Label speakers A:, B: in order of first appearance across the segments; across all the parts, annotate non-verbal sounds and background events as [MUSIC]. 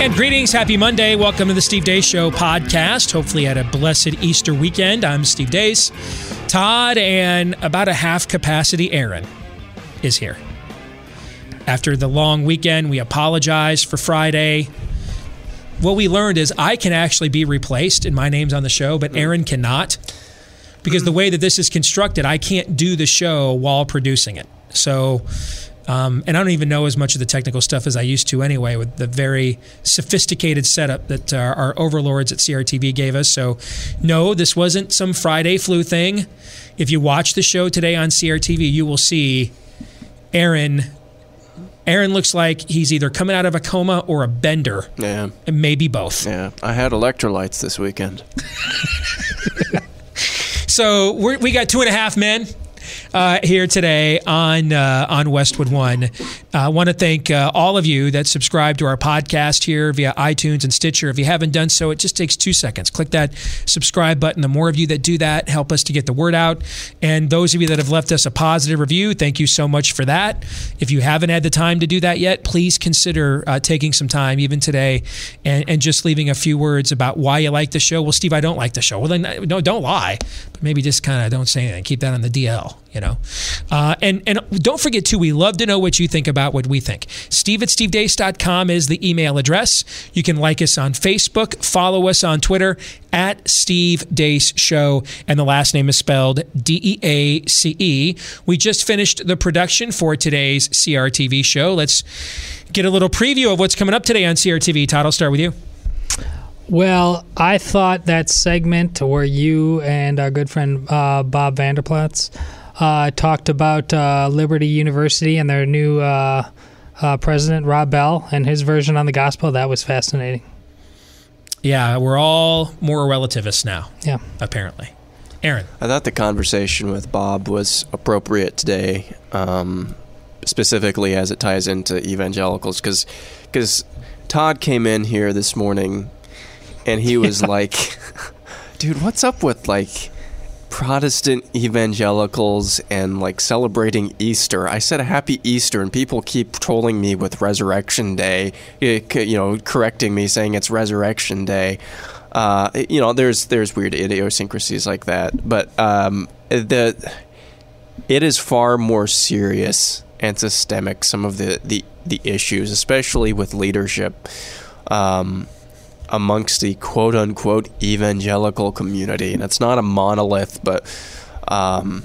A: And greetings, happy Monday. Welcome to the Steve Deace Show podcast. Hopefully, you had a blessed Easter weekend. I'm Steve Deace. Todd and about a half capacity Aaron is here. After the long weekend, we apologize for Friday. What we learned is I can actually be replaced, and my name's on the show, but Aaron cannot. Because the way that this is constructed, I can't do the show while producing it. So, um, and I don't even know as much of the technical stuff as I used to anyway, with the very sophisticated setup that uh, our overlords at CRTV gave us. So, no, this wasn't some Friday flu thing. If you watch the show today on CRTV, you will see Aaron. Aaron looks like he's either coming out of a coma or a bender,
B: Yeah,
A: and maybe both.
B: yeah. I had electrolytes this weekend. [LAUGHS]
A: So we're, we got two and a half men uh, here today on uh, on Westwood One. I want to thank uh, all of you that subscribe to our podcast here via iTunes and Stitcher. If you haven't done so, it just takes two seconds. Click that subscribe button. The more of you that do that, help us to get the word out. And those of you that have left us a positive review, thank you so much for that. If you haven't had the time to do that yet, please consider uh, taking some time, even today, and, and just leaving a few words about why you like the show. Well, Steve, I don't like the show. Well, then no, don't lie, maybe just kind of don't say anything. Keep that on the DL you know. Uh, and and don't forget too, we love to know what you think about what we think. Steve at stevedeace.com is the email address. You can like us on Facebook, follow us on Twitter at Steve Deace Show, and the last name is spelled D E A C E. We just finished the production for today's CRTV show. Let's get a little preview of what's coming up today on CRTV. Todd, I'll start with you.
C: Well, I thought that segment where you and our good friend uh, Bob Vander Plaats uh, talked about uh, Liberty University and their new uh, uh, president, Rob Bell, and his version on the gospel. That was fascinating.
A: Yeah, we're all more relativists now,
C: Yeah.
A: apparently. Aaron.
B: I thought the conversation with Bob was appropriate today, um, specifically as it ties into evangelicals, because Todd came in here this morning, and he was like, [LAUGHS] "Dude, what's up with like?" Protestant evangelicals and like celebrating Easter. I said a happy Easter, and people keep trolling me with Resurrection Day, eh, you know, correcting me saying it's Resurrection Day. Uh, you know, there's there's weird idiosyncrasies like that, but um, the it is far more serious and systemic. Some of the the, the issues, especially with leadership. Um, amongst the quote unquote evangelical community. And it's not a monolith, but um,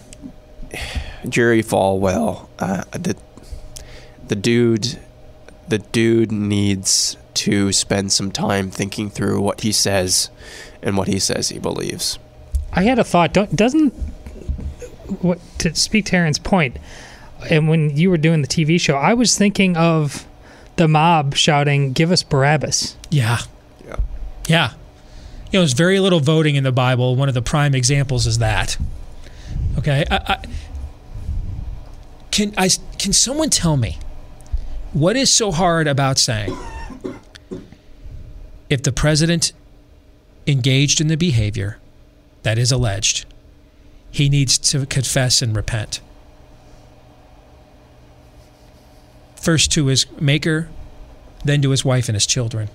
B: Jerry Falwell, uh, the, the dude, the dude needs to spend some time thinking through what he says and what he says he believes.
C: I had a thought. Don't, doesn't what to speak to Aaron's point, and when you were doing the TV show, I was thinking of the mob shouting, "Give us Barabbas."
A: Yeah.
B: Yeah.
A: You know, there's very little voting in the Bible. One of the prime examples is that. Okay. I, I, can I? Can someone tell me what is so hard about saying if the president engaged in the behavior that is alleged, he needs to confess and repent? First to his maker, then to his wife and his children.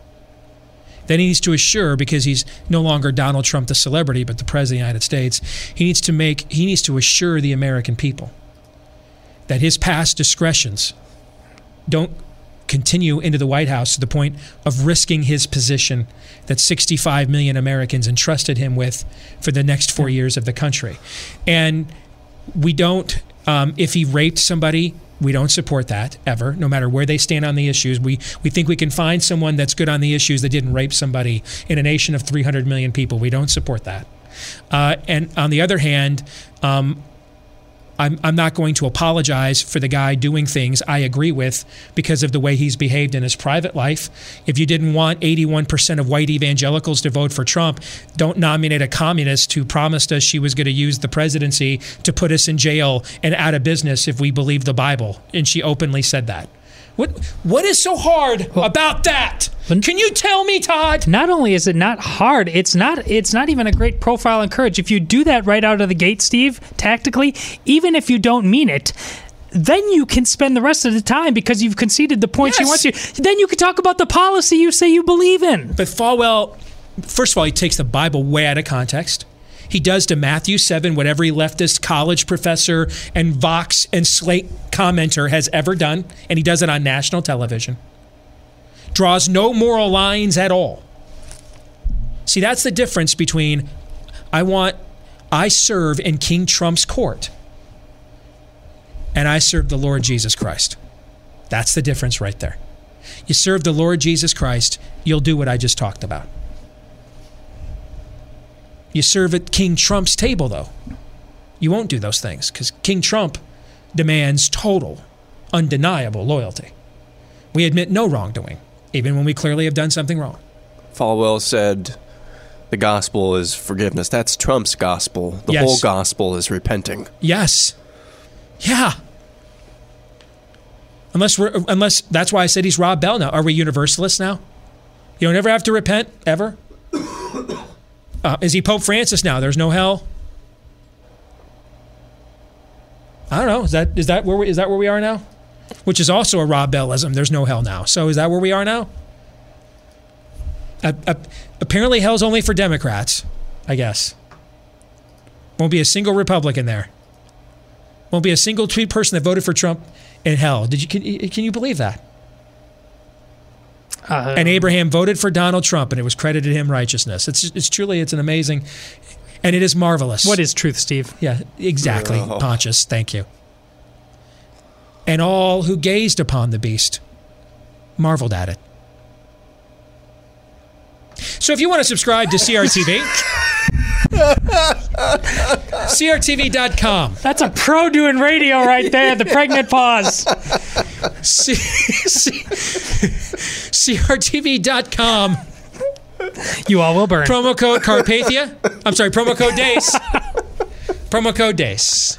A: Then he needs to assure, because he's no longer Donald Trump the celebrity, but the president of the United States, he needs to make he needs to assure the American people that his past discretions don't continue into the White House to the point of risking his position that 65 million Americans entrusted him with for the next four years of the country. And we don't, um, if he raped somebody, we don't support that ever, no matter where they stand on the issues. We, we think we can find someone that's good on the issues that didn't rape somebody in a nation of 300 million people. We don't support that. Uh, and on the other hand, um, I'm, I'm not going to apologize for the guy doing things I agree with because of the way he's behaved in his private life. If you didn't want 81% of white evangelicals to vote for Trump, don't nominate a communist who promised us she was going to use the presidency to put us in jail and out of business if we believe the Bible. And she openly said that. What what is so hard about that? Can you tell me, Todd?
C: Not only is it not hard, it's not it's not even a great profile and courage. If you do that right out of the gate, Steve, tactically, even if you don't mean it, then you can spend the rest of the time because you've conceded the points you
A: Yes.
C: want to. Then you can talk about the policy you say you believe in.
A: But Falwell, first of all, he takes the Bible way out of context. He does to Matthew 7 what every leftist college professor and Vox and Slate commenter has ever done, and he does it on national television. Draws no moral lines at all. See, that's the difference between I want, I serve in King Trump's court, and I serve the Lord Jesus Christ. That's the difference right there. You serve the Lord Jesus Christ, you'll do what I just talked about. You serve at King Trump's table, though. You won't do those things because King Trump demands total, undeniable loyalty. We admit no wrongdoing, even when we clearly have done something wrong.
B: Falwell said the gospel is forgiveness. That's Trump's gospel. The
A: Yes.
B: whole gospel is repenting.
A: Yes. Yeah. Unless we're, unless that's why I said he's Rob Bell now. Are we universalists now? You don't ever have to repent ever. Uh, is he Pope Francis now? There's no hell. I don't know. Is that is that where we, is that where we are now? Which is also a Rob Bellism. There's no hell now. So is that where we are now? Uh, uh, apparently, hell's only for Democrats. I guess. Won't be a single Republican there. Won't be a single tweet person that voted for Trump in hell. Did you can, can you believe that?
C: Uh,
A: and Abraham voted for Donald Trump, and it was credited him righteousness. It's it's truly it's an amazing, and it is marvelous.
C: what is truth, Steve?
A: Yeah, exactly,
B: Oh.
A: Pontius. Thank you. And all who gazed upon the beast marveled at it. So if you want to subscribe to CRTV, [LAUGHS] CRTV.com.
C: That's a pro doing radio right there. The pregnant pause. [LAUGHS]
A: C- C- CRTV.com.
C: You all will burn.
A: Promo code Carpathia. I'm sorry, promo code DEACE. promo code DEACE.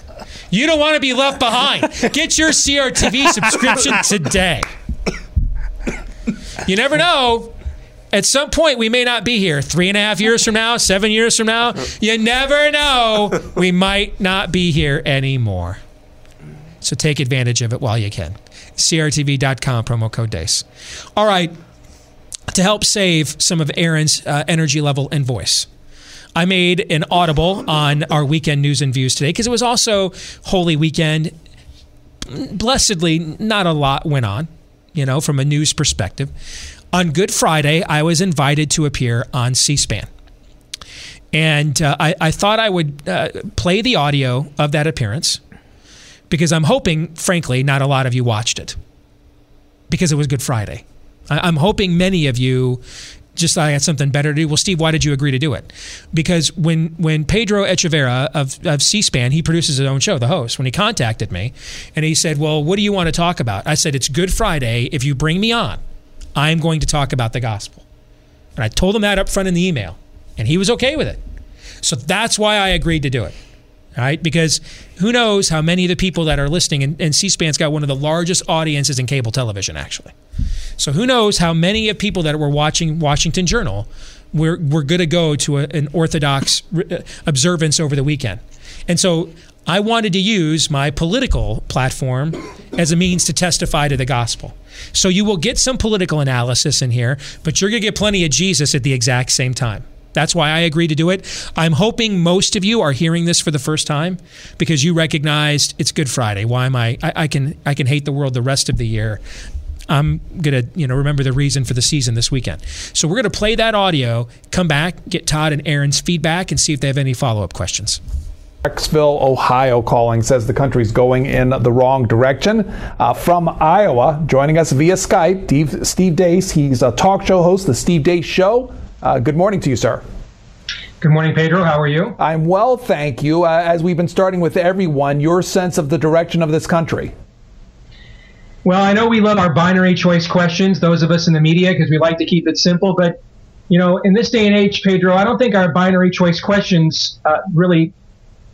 A: You don't want to be left behind. Get your CRTV subscription today. You never know. At some point, we may not be here. Three and a half years from now, seven years from now, you never know. We might not be here anymore. So take advantage of it while you can. CRTV.com, promo code DEACE. All right to help save some of Aaron's uh, energy level and voice. I made an audible on our weekend news and views today because it was also Holy Weekend. Blessedly, not a lot went on, you know, from a news perspective. On Good Friday, I was invited to appear on C SPAN. And uh, I, I thought I would uh, play the audio of that appearance because I'm hoping, frankly, not a lot of you watched it because it was Good Friday. I- I'm hoping many of you just thought I had something better to do. Well, Steve, why did you agree to do it? Because when when Pedro Echeverria of, of C-SPAN, he produces his own show, the host, when he contacted me and he said, well, what do you want to talk about? I said, it's Good Friday. If you bring me on, I'm going to talk about the gospel. And I told him that up front in the email and he was okay with it. So that's why I agreed to do it. Right, because who knows how many of the people that are listening, and, and C-SPAN's got one of the largest audiences in cable television, actually. So who knows how many of people that were watching Washington Journal were, were going to go to a, an Orthodox uh, observance over the weekend. And so I wanted to use my political platform as a means to testify to the gospel. So you will get some political analysis in here, but you're going to get plenty of Jesus at the exact same time. That's why I agree to do it. I'm hoping most of you are hearing this for the first time because you recognized it's Good Friday. Why am I? I, I can I can hate the world the rest of the year. I'm gonna you know remember the reason for the season this weekend. So we're gonna play that audio, come back, get Todd and Aaron's feedback, and see if they have any follow up questions.
D: Rexville, Ohio, calling says the country's going in the wrong direction. Uh, from Iowa, joining us via Skype, Steve, Steve Deace. He's a talk show host, The Steve Deace Show. Uh, good morning to you, sir.
E: Good morning, Pedro. How are you?
D: I'm well, thank you. Uh, as we've been starting with everyone, your sense of the direction of this country.
E: Well, I know we love our binary choice questions, those of us in the media, because we like to keep it simple. But, you know, in this day and age, Pedro, I don't think our binary choice questions uh, really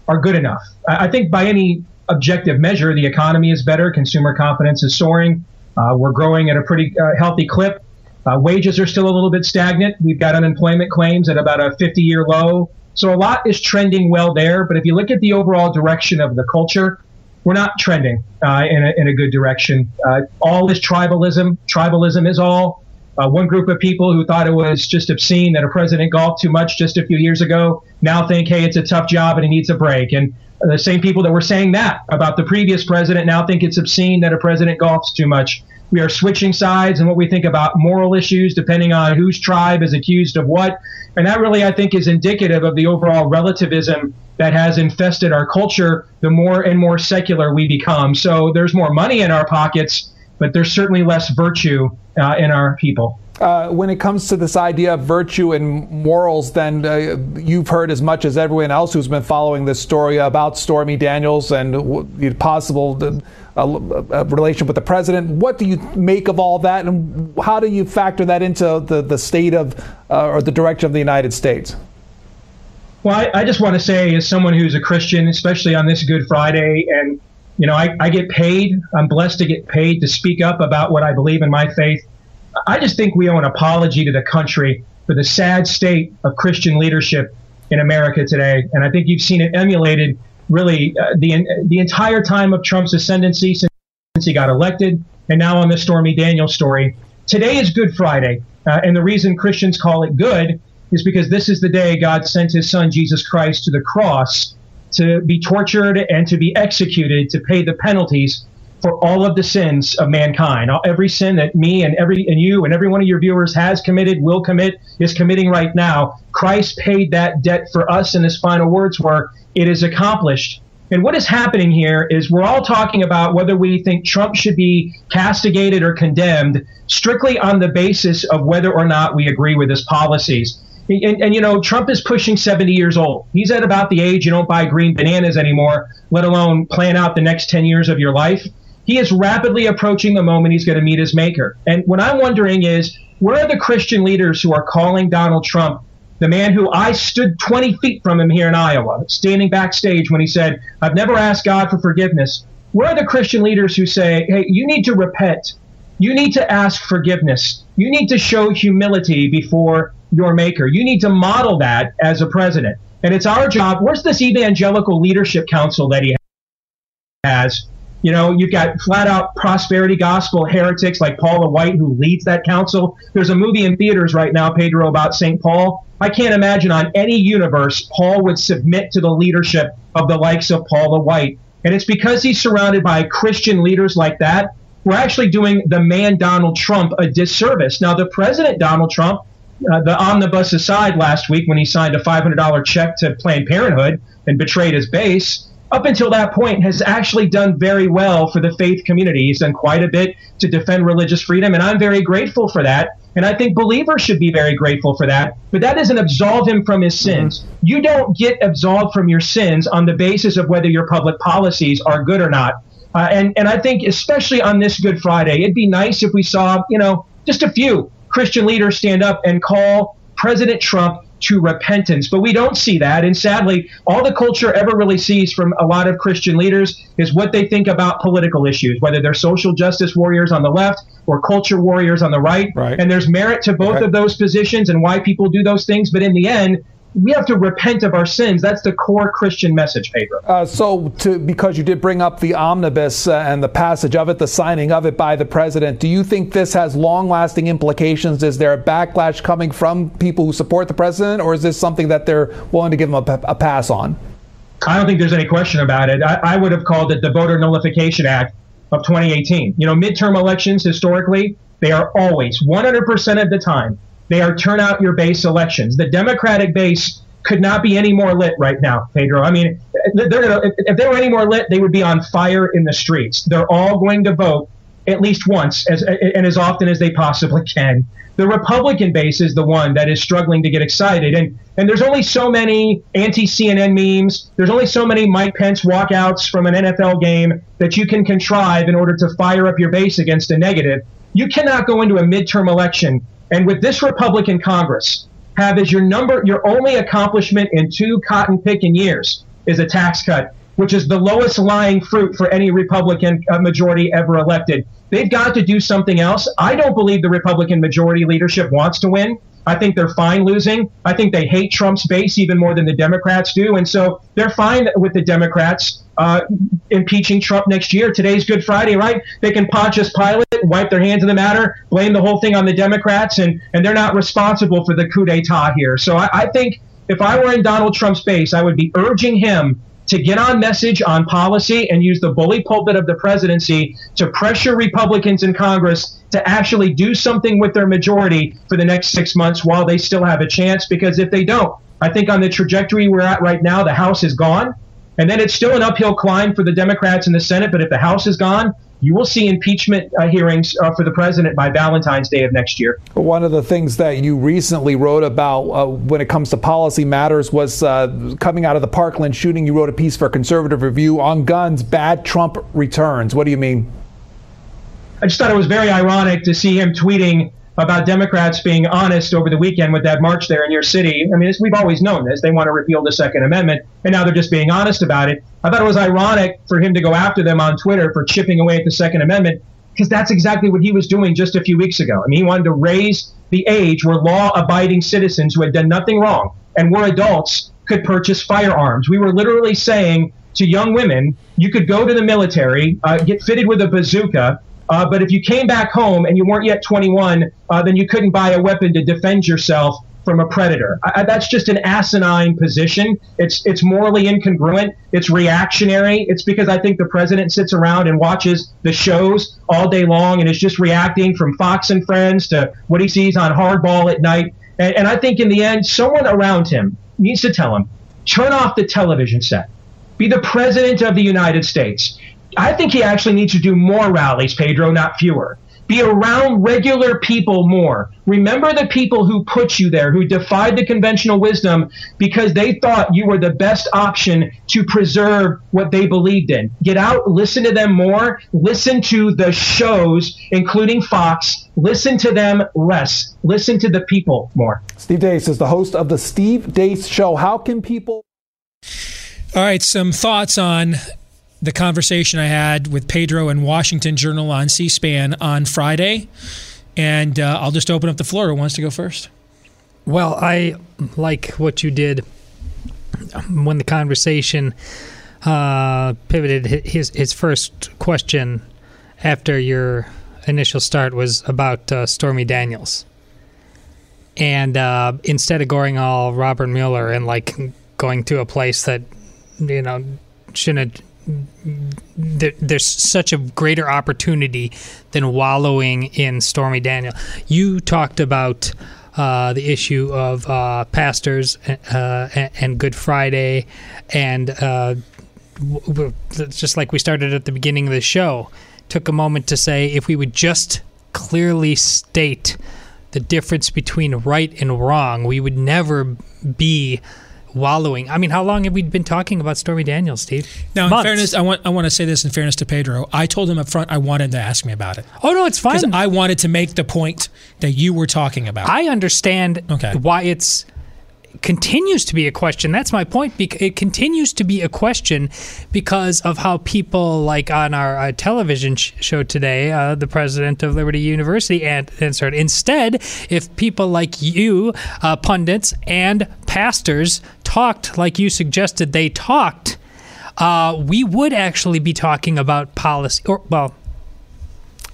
E: are good enough. I, I, think by any objective measure, the economy is better, consumer confidence is soaring, uh, we're growing at a pretty uh, healthy clip. Uh, wages are still a little bit stagnant. We've got unemployment claims at about a 50 year low. So a lot is trending well there. But if you look at the overall direction of the culture, we're not trending uh, in, a, in a good direction. Uh, all is tribalism. Tribalism is all. Uh, one group of people who thought it was just obscene that a president golfed too much just a few years ago now think, hey, it's a tough job and he needs a break. And the same people that were saying that about the previous president now think it's obscene that a president golfs too much. We are switching sides and what we think about moral issues depending on whose tribe is accused of what. And that really, I think, is indicative of the overall relativism that has infested our culture the more and more secular we become. So there's more money in our pockets, but there's certainly less virtue uh, in our people.
D: Uh, when it comes to this idea of virtue and morals, then uh, you've heard as much as everyone else who's been following this story about Stormy Daniels and the possible uh, relation with the president. What do you make of all that, and how do you factor that into the, the state of uh, or the direction of the United States?
E: Well, I, I just want to say, as someone who's a Christian, especially on this Good Friday, and you know, I, I get paid. I'm blessed to get paid to speak up about what I believe in my faith. I just think we owe an apology to the country for the sad state of Christian leadership in America today. And I think you've seen it emulated really uh, the, the entire time of Trump's ascendancy since he got elected, and now on the Stormy Daniels story. Today is Good Friday. Uh, and the reason Christians call it good is because this is the day God sent his son, Jesus Christ, to the cross to be tortured and to be executed to pay the penalties for all of the sins of mankind. Every sin that me and every and you and every one of your viewers has committed, will commit, is committing right now. Christ paid that debt for us, and his final words were, "It is accomplished." And what is happening here is we're all talking about whether we think Trump should be castigated or condemned strictly on the basis of whether or not we agree with his policies. And, and, you know, Trump is pushing 70 years old. He's at about the age you don't buy green bananas anymore, let alone plan out the next 10 years of your life he is rapidly approaching the moment he's going to meet his maker. And what I'm wondering is, where are the Christian leaders who are calling Donald Trump the man who I stood 20 feet from him here in Iowa, standing backstage when he said, I've never asked God for forgiveness. Where are the Christian leaders who say, hey, you need to repent? You need to ask forgiveness. You need to show humility before your maker. You need to model that as a president. And it's our job. Where's this evangelical leadership council that he has? You know, you've got flat out prosperity gospel heretics like Paula White, who leads that council. There's a movie in theaters right now, Pedro, about St. Paul. I can't imagine on any universe Paul would submit to the leadership of the likes of Paula White. And it's because he's surrounded by Christian leaders like that. We're actually doing the man Donald Trump a disservice. Now, the president Donald Trump, uh, the omnibus aside last week when he signed a $500 check to Planned Parenthood and betrayed his base, up until that point has actually done very well for the faith community. He's done quite a bit to defend religious freedom, and I'm very grateful for that. And I think believers should be very grateful for that. But that doesn't absolve him from his sins. Mm-hmm. You don't get absolved from your sins on the basis of whether your public policies are good or not. Uh, and and I think especially on this Good Friday, it'd be nice if we saw you know just a few Christian leaders stand up and call President Trump to repentance. But we don't see that. And sadly, all the culture ever really sees from a lot of Christian leaders is what they think about political issues, whether they're social justice warriors on the left or culture warriors on the right. right. And there's merit to both okay. of those positions and why people do those things. But in the end, we have to repent of our sins. That's the core Christian message, Pedro.
D: Uh, so, to, because you did bring up the omnibus uh, and the passage of it, the signing of it by the president, do you think this has long lasting implications? Is there a backlash coming from people who support the president, or is this something that they're willing to give him a, a pass on?
E: I don't think there's any question about it. I, I would have called it the Voter Nullification Act of 2018. You know, midterm elections historically, they are always 100% of the time they are turnout your base elections. The Democratic base could not be any more lit right now, Pedro. I mean, they're gonna, if they were any more lit, they would be on fire in the streets. They're all going to vote at least once as, and as often as they possibly can. The Republican base is the one that is struggling to get excited. And, and there's only so many anti CNN memes, there's only so many Mike Pence walkouts from an NFL game that you can contrive in order to fire up your base against a negative. You cannot go into a midterm election and with this Republican Congress have as your number, your only accomplishment in two cotton picking years is a tax cut which is the lowest lying fruit for any Republican uh, majority ever elected. They've got to do something else. I don't believe the Republican majority leadership wants to win. I think they're fine losing. I think they hate Trump's base even more than the Democrats do. And so they're fine with the Democrats uh, impeaching Trump next year. Today's Good Friday, right? They can Pontius Pilate, wipe their hands of the matter, blame the whole thing on the Democrats, and, and they're not responsible for the coup d'etat here. So I, I think if I were in Donald Trump's base, I would be urging him to get on message on policy and use the bully pulpit of the presidency to pressure Republicans in Congress to actually do something with their majority for the next six months while they still have a chance. Because if they don't, I think on the trajectory we're at right now, the House is gone. And then it's still an uphill climb for the Democrats in the Senate. But if the House is gone, you will see impeachment uh, hearings uh, for the president by Valentine's Day of next year.
D: One of the things that you recently wrote about uh, when it comes to policy matters was uh, coming out of the Parkland shooting. You wrote a piece for Conservative Review on guns. Bad Trump returns. What do you mean?
E: I just thought it was very ironic to see him tweeting about Democrats being honest over the weekend with that march there in your city. I mean, we've always known this. They want to repeal the Second Amendment, and now they're just being honest about it. I thought it was ironic for him to go after them on Twitter for chipping away at the Second Amendment, because that's exactly what he was doing just a few weeks ago. I mean, he wanted to raise the age where law abiding citizens who had done nothing wrong and were adults could purchase firearms. We were literally saying to young women, you could go to the military, uh, get fitted with a bazooka, uh, but if you came back home and you weren't yet 21, uh, then you couldn't buy a weapon to defend yourself from a predator. I, that's just an asinine position. It's it's morally incongruent. It's reactionary. It's because I think the president sits around and watches the shows all day long and is just reacting from Fox and Friends to what he sees on Hardball at night. And, and I think in the end, someone around him needs to tell him, turn off the television set. Be the president of the United States. I think he actually needs to do more rallies, Pedro, not fewer. Be around regular people more. Remember the people who put you there, who defied the conventional wisdom because they thought you were the best option to preserve what they believed in. Get out, listen to them more, listen to the shows, including Fox. Listen to them less. Listen to the people more.
D: Steve Deace is the host of the Steve Deace Show. How can people?
A: All right, some thoughts on the conversation I had with Pedro and Washington Journal on C SPAN on Friday. And uh, I'll just open up the floor. Who wants to go first?
C: Well, I like what you did when the conversation uh, pivoted. His, his first question after your initial start was about uh, Stormy Daniels. And uh, instead of going all Robert Mueller and like going to a place that, you know, shouldn't there, there's such a greater opportunity than wallowing in Stormy Daniel. You talked about uh, the issue of uh, pastors uh, and Good Friday, and uh, just like we started at the beginning of the show, took a moment to say if we would just clearly state the difference between right and wrong, we would never be wallowing. I mean, how long have we been talking about Stormy Daniels, Steve?
A: Now, Months. in fairness, I want I want to say this in fairness to Pedro. I told him up front I wanted to ask me about it.
C: Oh no, it's fine.
A: I wanted to make the point that you were talking about.
C: I understand okay. why it's continues to be a question. That's my point. It continues to be a question because of how people, like on our uh, television sh- show today, uh, the president of Liberty University answered. Instead, if people like you, uh, pundits and pastors, talked like you suggested they talked, uh, we would actually be talking about policy. Or well,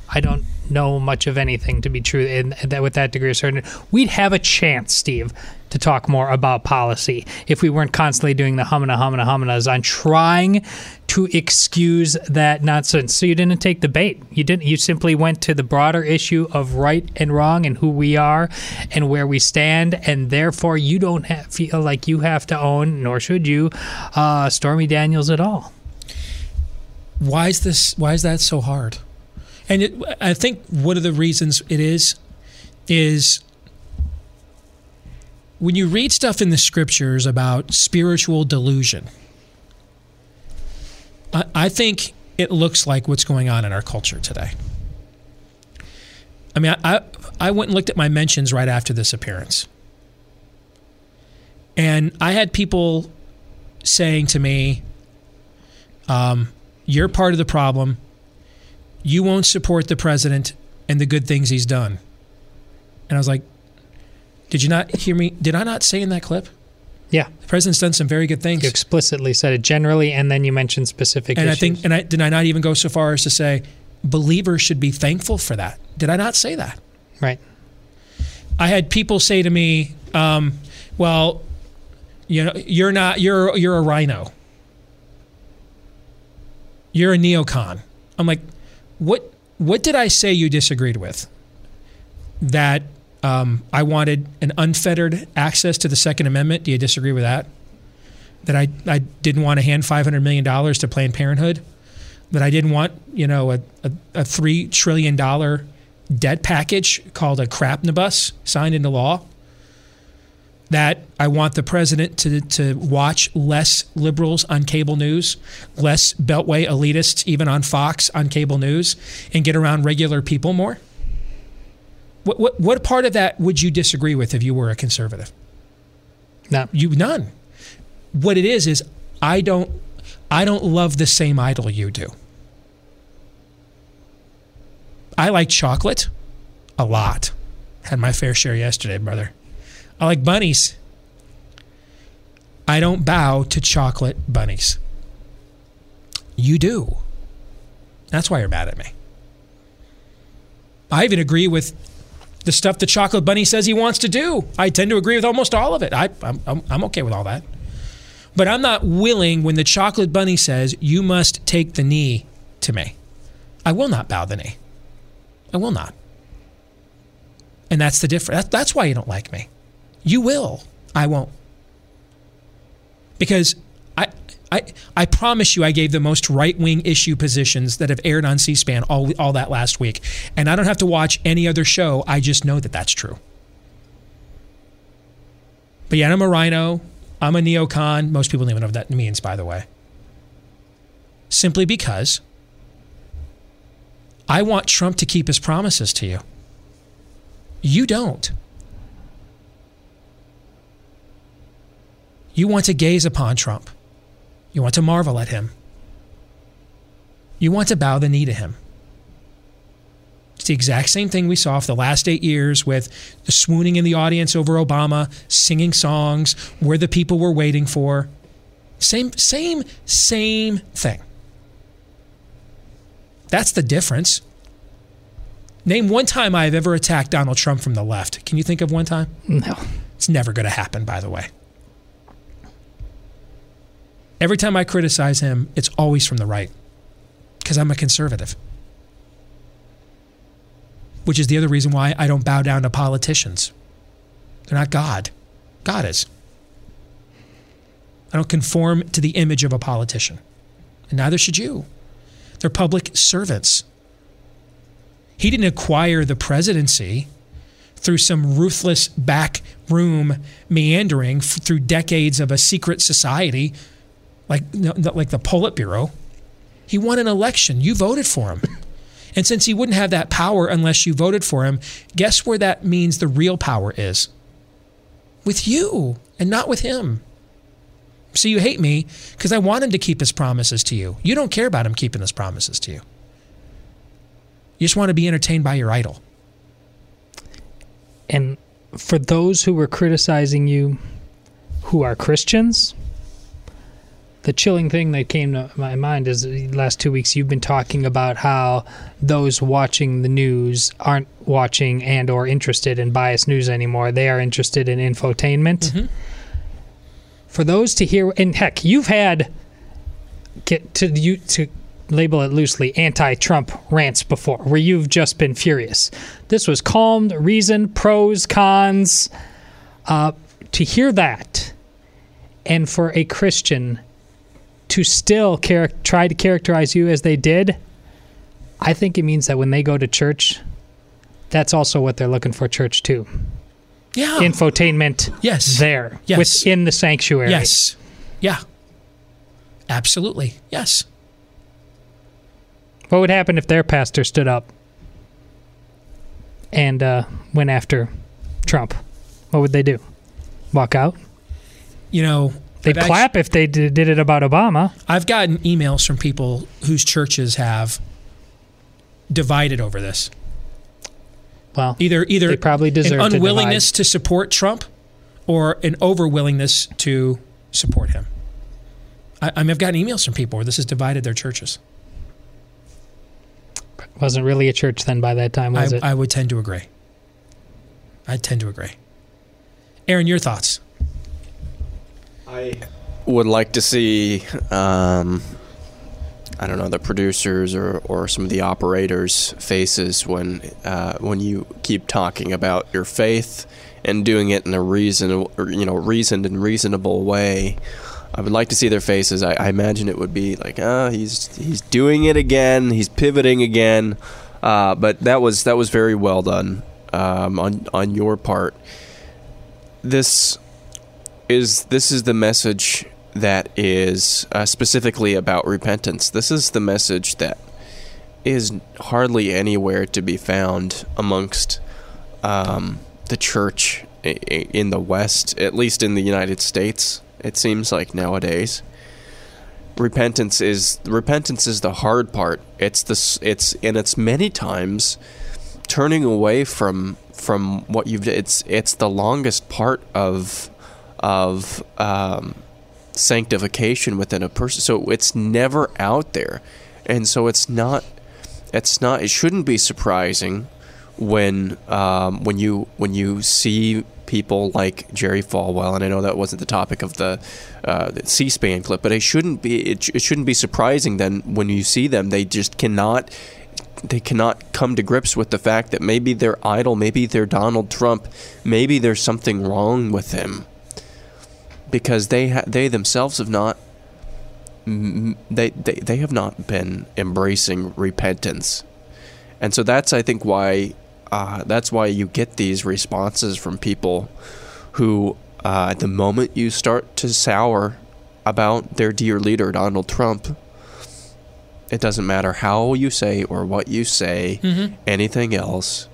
C: I don't know much of anything to be true in, in that with that degree of certainty. We'd have a chance, Steve, to talk more about policy if we weren't constantly doing the humana humana humanas on trying to excuse that nonsense. So you didn't take the bait. You didn't. You simply went to the broader issue of right and wrong and who we are and where we stand, and therefore you don't have, feel like you have to own, nor should you, uh, Stormy Daniels at all.
A: Why is this? Why is that so hard? And it, I think one of the reasons it is is when you read stuff in the scriptures about spiritual delusion, I, I think it looks like what's going on in our culture today. I mean, I, I, went and looked at my mentions right after this appearance. And I had people saying to me, um, You're part of the problem. You won't support the president and the good things he's done. And I was like, Did you not hear me? Did I not say in that clip?
C: Yeah.
A: The president's done some very good things.
C: You explicitly said it generally, and then you mentioned specific
A: and
C: issues.
A: I think, and I, did I not even go so far as to say believers should be thankful for that? Did I not say that?
C: right.
A: I had people say to me, um, "Well, you know, you're not. You're you're a rhino. You're a neocon." I'm like, "What? What did I say you disagreed with? That um, I wanted an unfettered access to the Second Amendment. Do you disagree with that? That I I didn't want to hand 500 million dollars to Planned Parenthood. That I didn't want you know a, a, a three trillion dollar debt package called a crapnibus signed into law. That I want the president to, to watch less liberals on cable news, less Beltway elitists, even on Fox on cable news, and get around regular people more. What, what, what part of that would you disagree with if you were a conservative?
C: No.
A: You none. What it is is I don't I don't love the same idol you do. I like chocolate a lot. Had my fair share yesterday, brother. I like bunnies. I don't bow to chocolate bunnies. You do. That's why you're mad at me. I even agree with the stuff the chocolate bunny says he wants to do. I tend to agree with almost all of it. I, I'm, I'm, I'm okay with all that. But I'm not willing when the chocolate bunny says, you must take the knee to me. I will not bow the knee. I will not. And that's the difference. That, that's why you don't like me. You will. I won't. Because I, I, I promise you, I gave the most right wing issue positions that have aired on C SPAN all, all that last week. And I don't have to watch any other show. I just know that that's true. But yeah, I'm a rhino. I'm a neocon. Most people don't even know what that means, by the way. Simply because I want Trump to keep his promises to you. You don't. You want to gaze upon Trump. You want to marvel at him. You want to bow the knee to him. It's the exact same thing we saw for the last eight years with the swooning in the audience over Obama, singing songs where the people were waiting for. Same, same, same thing. That's the difference. Name one time I've ever attacked Donald Trump from the left. Can you think of one time?
C: No.
A: It's never going to happen, by the way. Every time I criticize him, it's always from the right because I'm a conservative. Which is the other reason why I don't bow down to politicians. They're not God. God is. I don't conform to the image of a politician. And neither should you. They're public servants. He didn't acquire the presidency through some ruthless back room meandering through decades of a secret society like, like the Politburo. He won an election. You voted for him. And since he wouldn't have that power unless you voted for him, guess where that means the real power is? With you and not with him. So you hate me because I want him to keep his promises to you. You don't care about him keeping his promises to you. You just want to be entertained by your idol.
C: And for those who were criticizing you who are Christians, the chilling thing that came to my mind is the last two weeks you've been talking about how those watching the news aren't watching and or interested in biased news anymore. They are interested in infotainment. For those to hear, and heck, you've had get to you to label it loosely anti-Trump rants before, where you've just been furious. This was calmed, reason, pros, cons. Uh, to hear that, and for a Christian to still char- try to characterize you as they did, I think it means that when they go to church, that's also what they're looking for church too.
A: Yeah.
C: Infotainment
A: Yes.
C: there
A: Yes.
C: within the sanctuary.
A: Yes. Yeah. Absolutely. Yes.
C: What would happen if their pastor stood up and uh, went after Trump? What would they do? Walk out?
A: You know,
C: They'd
A: I've
C: clap if they did, did it about Obama.
A: I've gotten emails from people whose churches have divided over this.
C: Well,
A: Either either
C: they probably deserve
A: an
C: to
A: unwillingness to, support Trump or an overwillingness to support him. I, I mean, I've gotten emails from people where this has divided their churches.
C: Wasn't really a church then by that time, was
A: I,
C: it?
A: I would tend to agree. I tend to agree. Aaron, your thoughts?
B: I would like to see, um, I don't know, the producers or, or some of the operators' faces when uh, when you keep talking about your faith and doing it in a reason, or, you know, reasoned and reasonable way. I would like to see their faces. I, I imagine it would be like, ah, he's he's doing it again. He's pivoting again. Uh, but that was that was very well done um, on on your part. This is this is the message that is uh, specifically about repentance. This is the message that is hardly anywhere to be found amongst um, the church in the West, at least in the United States. It seems like nowadays. Repentance is repentance is the hard part. It's the it's and it's many times turning away from from what you've it's it's the longest part of of um, sanctification within a person. So it's never out there. And so it's not it's not it shouldn't be surprising when um, when you when you see people like Jerry Falwell and I know that wasn't the topic of the, uh, the C-SPAN clip but it shouldn't be it, it shouldn't be surprising then when you see them they just cannot they cannot come to grips with the fact that maybe they're idle, maybe they're Donald Trump, maybe there's something wrong with him because they ha- they themselves have not they, they they have not been embracing repentance, and so that's I think why uh, that's why you get these responses from people who uh, at the moment you start to sour about their dear leader Donald Trump it doesn't matter how you say or what you say, anything else.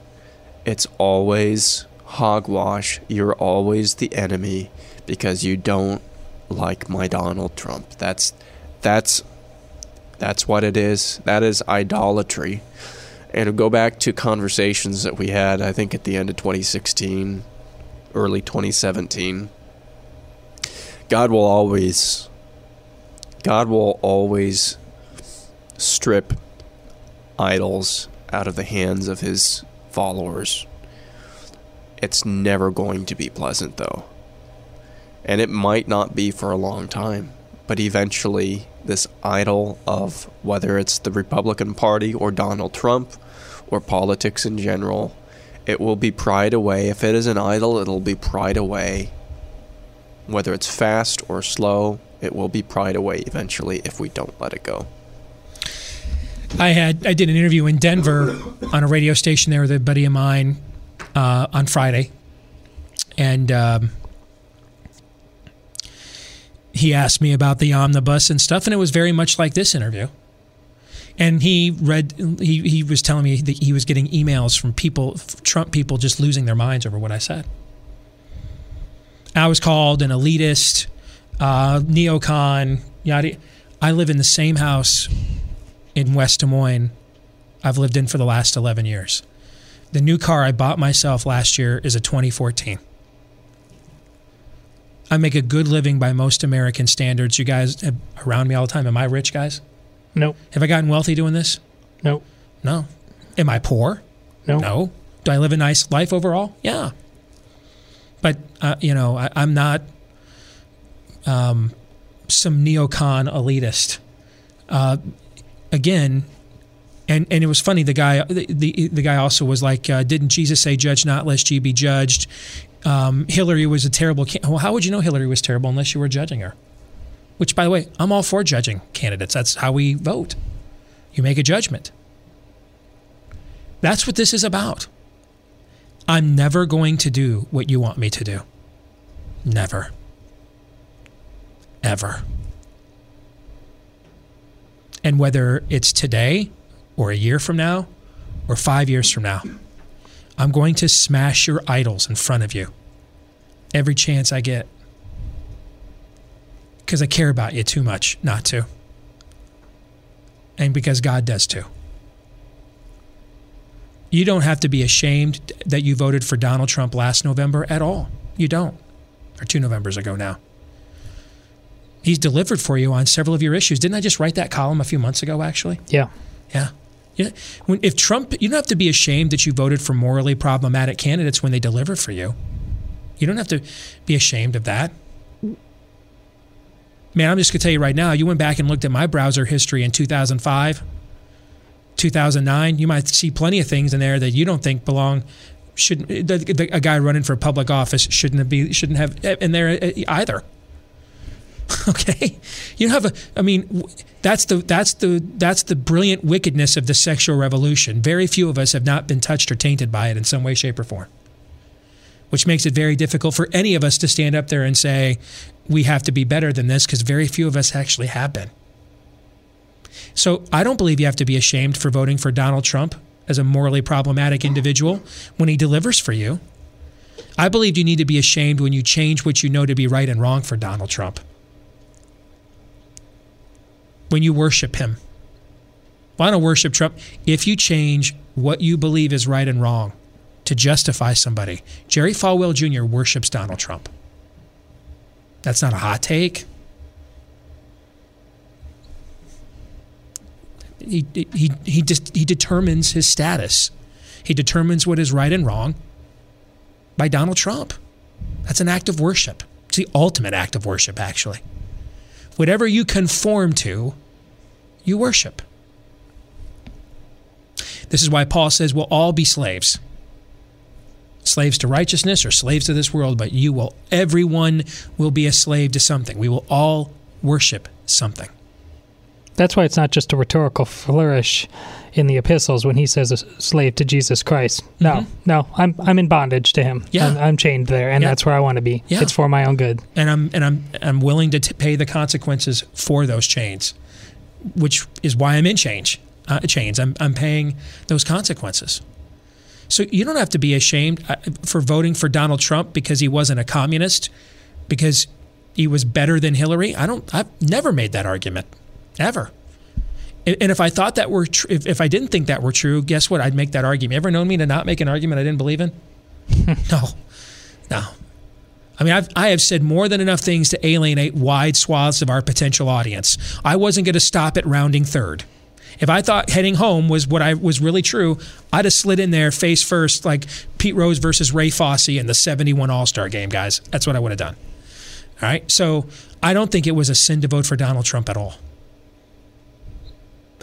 B: It's always hogwash. You're always the enemy because you don't like my Donald Trump. That's that's that's what it is. That is idolatry. And go back to conversations that we had, I think at the end of 2016, early 2017. God will always God will always strip idols out of the hands of his followers. It's never going to be pleasant, though. And it might not be for a long time. But eventually, this idol of whether it's the Republican Party or Donald Trump or politics in general, it will be pried away. If it is an idol, it'll be pried away. Whether it's fast or slow, it will be pried away eventually if we don't let it go.
A: I had I did an interview in Denver on a radio station there with a buddy of mine uh, on Friday, and um, he asked me about the omnibus and stuff, and it was very much like this interview. And he read he he was telling me that he was getting emails from people Trump people just losing their minds over what I said. I was called an elitist, uh, neocon, yada. I live in the same house in West Des Moines I've lived in for the last 11 years. The new car I bought myself last year is a 2014. I make a good living by most American standards. You guys around me all the time. Am I rich, guys?
C: Nope.
A: Have I gotten wealthy doing this?
C: Nope.
A: No. Am I poor?
C: No.
A: No. Do I live a nice life overall? Yeah. But, uh, you know, I, I'm not um, some neocon elitist. Uh, again, and and it was funny. The guy, the the, the guy also was like, uh, "Didn't Jesus say, judge not, lest ye be judged?" Um, Hillary was a terrible. Can- well, how would you know Hillary was terrible unless you were judging her? Which, by the way, I'm all for judging candidates. That's how we vote. You make a judgment. That's what this is about. I'm never going to do what you want me to do. Never. Ever. And whether it's today or a year from now or five years from now, I'm going to smash your idols in front of you every chance I get because I care about you too much not to. And because God does too. You don't have to be ashamed that you voted for Donald Trump last November at all. You don't. Or two Novembers ago now. He's delivered for you on several of your issues. Didn't I just write that column a few months ago, actually?
C: Yeah.
A: Yeah. Yeah. When, if Trump, you don't have to be ashamed that you voted for morally problematic candidates when they deliver for you. You don't have to be ashamed of that. Man, I'm just going to tell you right now, you went back and looked at my browser history in 2005, 2009, you might see plenty of things in there that you don't think belong shouldn't the, the, a guy running for public office shouldn't be shouldn't have in there uh, either. [LAUGHS] Okay, you have a. I mean, that's the that's the that's the brilliant wickedness of the sexual revolution. Very few of us have not been touched or tainted by it in some way, shape, or form which makes it very difficult for any of us to stand up there and say, we have to be better than this, because very few of us actually have been. So I don't believe you have to be ashamed for voting for Donald Trump as a morally problematic individual when he delivers for you. I believe you need to be ashamed when you change what you know to be right and wrong for Donald Trump. When you worship him. I don't worship Trump. If you change what you believe is right and wrong, to justify somebody. Jerry Falwell Jr. worships Donald Trump. That's not a hot take. He, he, he, he determines his status. He determines what is right and wrong by Donald Trump. That's an act of worship. It's the ultimate act of worship, actually. Whatever you conform to, you worship. This is why Paul says we'll all be slaves slaves to righteousness or slaves to this world, but you will, everyone will be a slave to something. We will all worship something.
C: That's why it's not just a rhetorical flourish in the epistles when he says a slave to Jesus Christ. No, mm-hmm. no, I'm I'm in bondage to him. Yeah. I'm, I'm chained there, and yeah. that's where I want to be. Yeah. It's for my own good.
A: And I'm and I'm I'm willing to t- pay the consequences for those chains, which is why I'm in change uh, chains. I'm I'm paying those consequences. So you don't have to be ashamed uh, for voting for Donald Trump because he wasn't a communist, because he was better than Hillary. I don't. I've never made that argument, ever. And if I thought that were true, if, if I didn't think that were true, guess what? I'd make that argument. Ever known me to not make an argument I didn't believe in? [LAUGHS] no, no. I mean, I've, I have said more than enough things to alienate wide swaths of our potential audience. I wasn't going to stop at rounding third. If I thought heading home was what I was really true, I'd have slid in there face first, like Pete Rose versus Ray Fosse in the 71 All Star game, guys. That's what I would have done. All right. So I don't think it was a sin to vote for Donald Trump at all.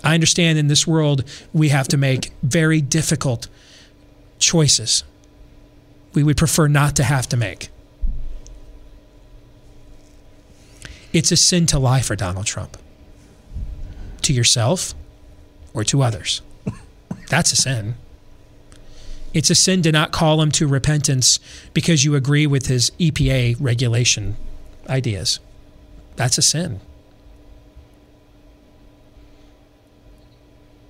A: I understand in this world we have to make very difficult choices. We would prefer not to have to make. It's a sin to lie for Donald Trump. To yourself, or to others. That's a sin. It's a sin to not call him to repentance because you agree with his EPA regulation ideas. That's a sin.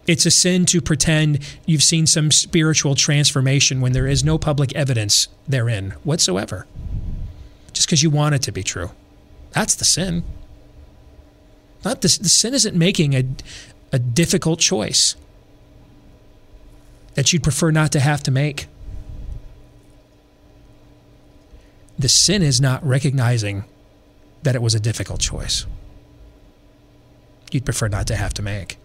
A: It's a sin to pretend you've seen some spiritual transformation when there is no public evidence therein whatsoever. Just because you want it to be true. That's the sin. Not the, the sin isn't making a, a difficult choice that you'd prefer not to have to make. The sin is not recognizing that it was a difficult choice you'd prefer not to have to make,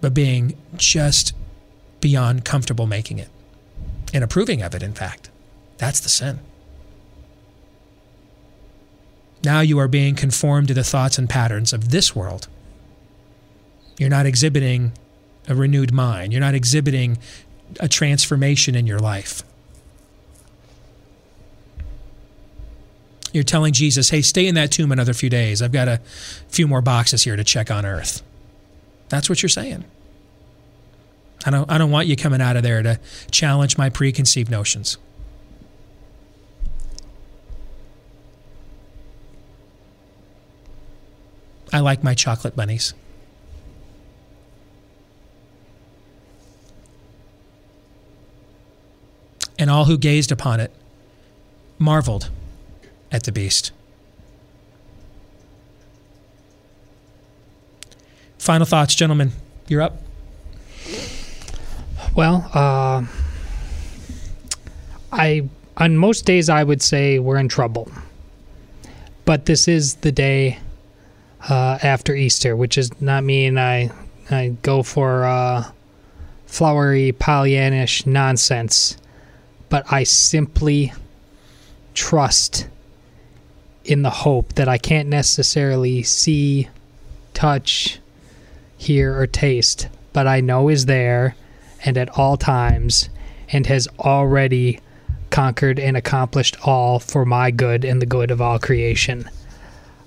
A: but being just beyond comfortable making it and approving of it, in fact. That's the sin. Now you are being conformed to the thoughts and patterns of this world you're not exhibiting a renewed mind. You're not exhibiting a transformation in your life. You're telling Jesus, hey, stay in that tomb another few days. I've got a few more boxes here to check on earth. That's what you're saying. I don't I don't want you coming out of there to challenge my preconceived notions. I like my chocolate bunnies. And all who gazed upon it marveled at the beast. Final thoughts, gentlemen. You're up.
C: Well, uh, I on most days I would say we're in trouble, but this is the day uh, after Easter, which does not mean I I go for uh, flowery Pollyannish nonsense, but I simply trust in the hope that I can't necessarily see, touch, hear, or taste, but I know is there and at all times and has already conquered and accomplished all for my good and the good of all creation.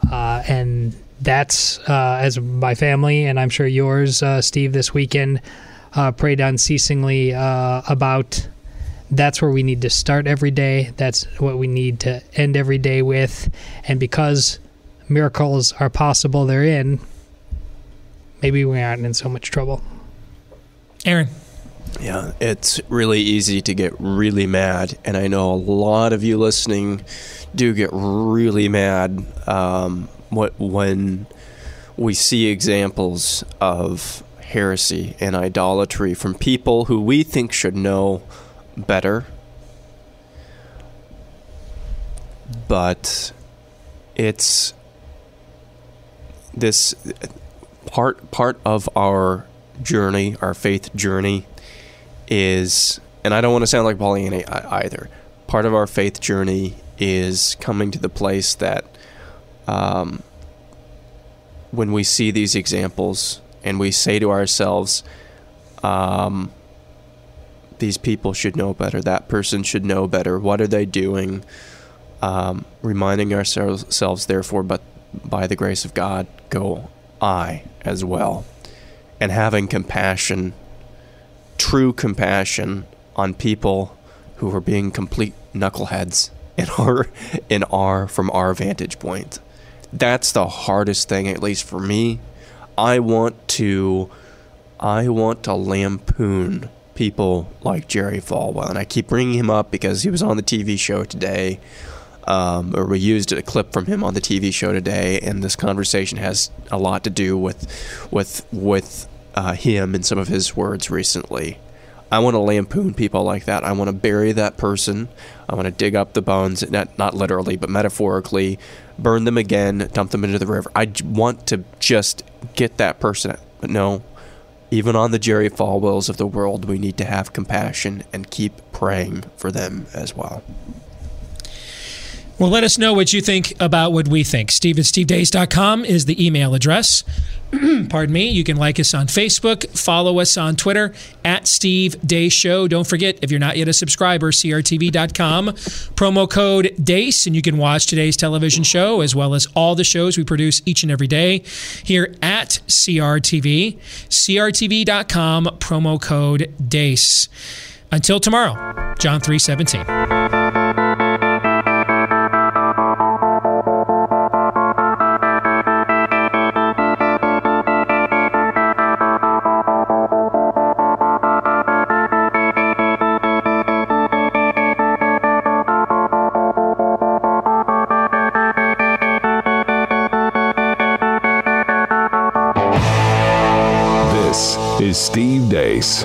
C: Uh, and that's uh, as my family and I'm sure yours, uh, Steve, this weekend uh, prayed unceasingly uh, about. That's where we need to start every day. That's what we need to end every day with. And because miracles are possible therein, maybe we aren't in so much trouble.
A: Aaron.
B: Yeah, it's really easy to get really mad, and I know a lot of you listening do get really mad um, what when we see examples of heresy and idolatry from people who we think should know better, but it's this part part of our journey, our faith journey is, and I don't want to sound like Pollyanna either. Part of our faith journey is coming to the place that um, when we see these examples and we say to ourselves, um, these people should know better, that person should know better, what are they doing? Um, reminding ourselves, therefore, but by the grace of God, go I as well. And having compassion true compassion on people who are being complete knuckleheads in our [LAUGHS] in our from our vantage point. That's the hardest thing, at least for me. I want to I want to lampoon people like Jerry Falwell, and I keep bringing him up because he was on the TV show today, um, or we used a clip from him on the TV show today, and this conversation has a lot to do with with with uh, him and some of his words recently. I want to lampoon people like that. I want to bury that person. I want to dig up the bones, not, not literally, but metaphorically, burn them again, dump them into the river. I want to just get that person. But no, even on the Jerry Falwells of the world, we need to have compassion and keep praying for them as well.
A: Well, let us know what you think about what we think. Steve at stevedeace.com is the email address. [CLEARS THROAT] Pardon me. You can like us on Facebook, follow us on Twitter at Steve Deace Show. Don't forget, if you're not yet a subscriber, CRTV.com, promo code DEACE, and you can watch today's television show as well as all the shows we produce each and every day here at CRTV. CRTV.com, promo code DEACE. Until tomorrow, John 317.
F: Is Steve Deace.